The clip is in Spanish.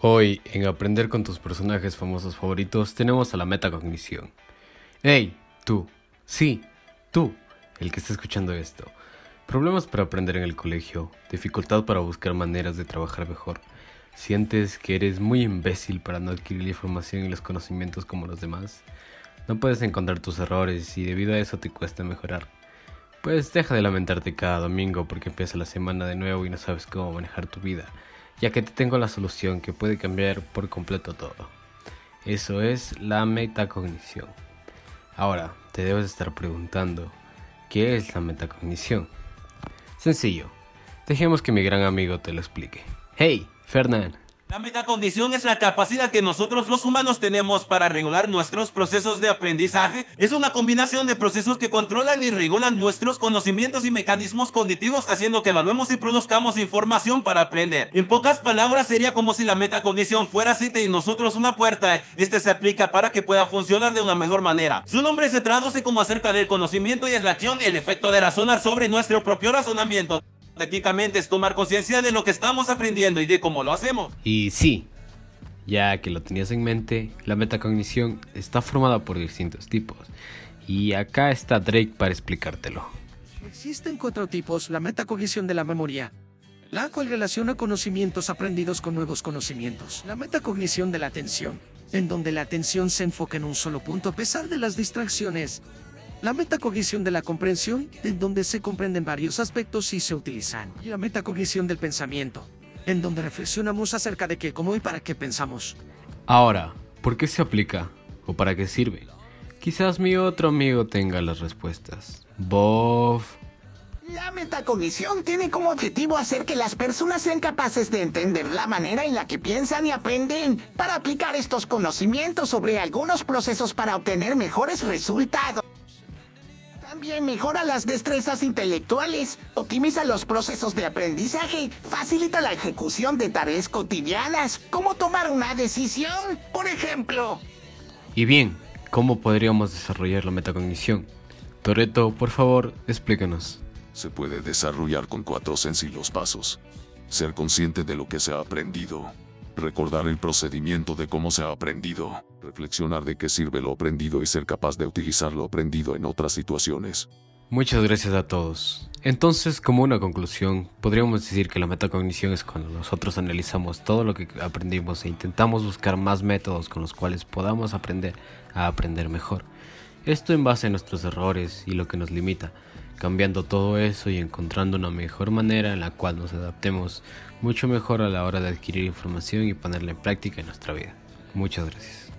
Hoy, en Aprender con tus personajes famosos favoritos, tenemos a la metacognición. ¡Hey! Tú. Sí, tú, el que está escuchando esto. Problemas para aprender en el colegio, dificultad para buscar maneras de trabajar mejor. ¿Sientes que eres muy imbécil para no adquirir la información y los conocimientos como los demás? No puedes encontrar tus errores y debido a eso te cuesta mejorar. Pues deja de lamentarte cada domingo porque empieza la semana de nuevo y no sabes cómo manejar tu vida ya que te tengo la solución que puede cambiar por completo todo. Eso es la metacognición. Ahora, te debes estar preguntando, ¿qué es la metacognición? Sencillo, dejemos que mi gran amigo te lo explique. Hey, Fernán, la metacognición es la capacidad que nosotros los humanos tenemos para regular nuestros procesos de aprendizaje. Es una combinación de procesos que controlan y regulan nuestros conocimientos y mecanismos cognitivos haciendo que evaluemos y produzcamos información para aprender. En pocas palabras sería como si la metacognición fuera cita y nosotros una puerta. Este se aplica para que pueda funcionar de una mejor manera. Su nombre se traduce como acerca del conocimiento y es la acción, el efecto de razonar sobre nuestro propio razonamiento. Técnicamente es tomar conciencia de lo que estamos aprendiendo y de cómo lo hacemos. Y sí, ya que lo tenías en mente, la metacognición está formada por distintos tipos. Y acá está Drake para explicártelo. Existen cuatro tipos, la metacognición de la memoria, la cual relaciona conocimientos aprendidos con nuevos conocimientos. La metacognición de la atención, en donde la atención se enfoca en un solo punto a pesar de las distracciones. La metacognición de la comprensión, en donde se comprenden varios aspectos y se utilizan. Y la metacognición del pensamiento, en donde reflexionamos acerca de qué, cómo y para qué pensamos. Ahora, ¿por qué se aplica? ¿O para qué sirve? Quizás mi otro amigo tenga las respuestas. Bob. La metacognición tiene como objetivo hacer que las personas sean capaces de entender la manera en la que piensan y aprenden para aplicar estos conocimientos sobre algunos procesos para obtener mejores resultados. También mejora las destrezas intelectuales, optimiza los procesos de aprendizaje, facilita la ejecución de tareas cotidianas, como tomar una decisión, por ejemplo. Y bien, ¿cómo podríamos desarrollar la metacognición? Toreto, por favor, explícanos. Se puede desarrollar con cuatro sencillos pasos. Ser consciente de lo que se ha aprendido, recordar el procedimiento de cómo se ha aprendido, reflexionar de qué sirve lo aprendido y ser capaz de utilizar lo aprendido en otras situaciones. Muchas gracias a todos. Entonces, como una conclusión, podríamos decir que la metacognición es cuando nosotros analizamos todo lo que aprendimos e intentamos buscar más métodos con los cuales podamos aprender a aprender mejor. Esto en base a nuestros errores y lo que nos limita cambiando todo eso y encontrando una mejor manera en la cual nos adaptemos mucho mejor a la hora de adquirir información y ponerla en práctica en nuestra vida. Muchas gracias.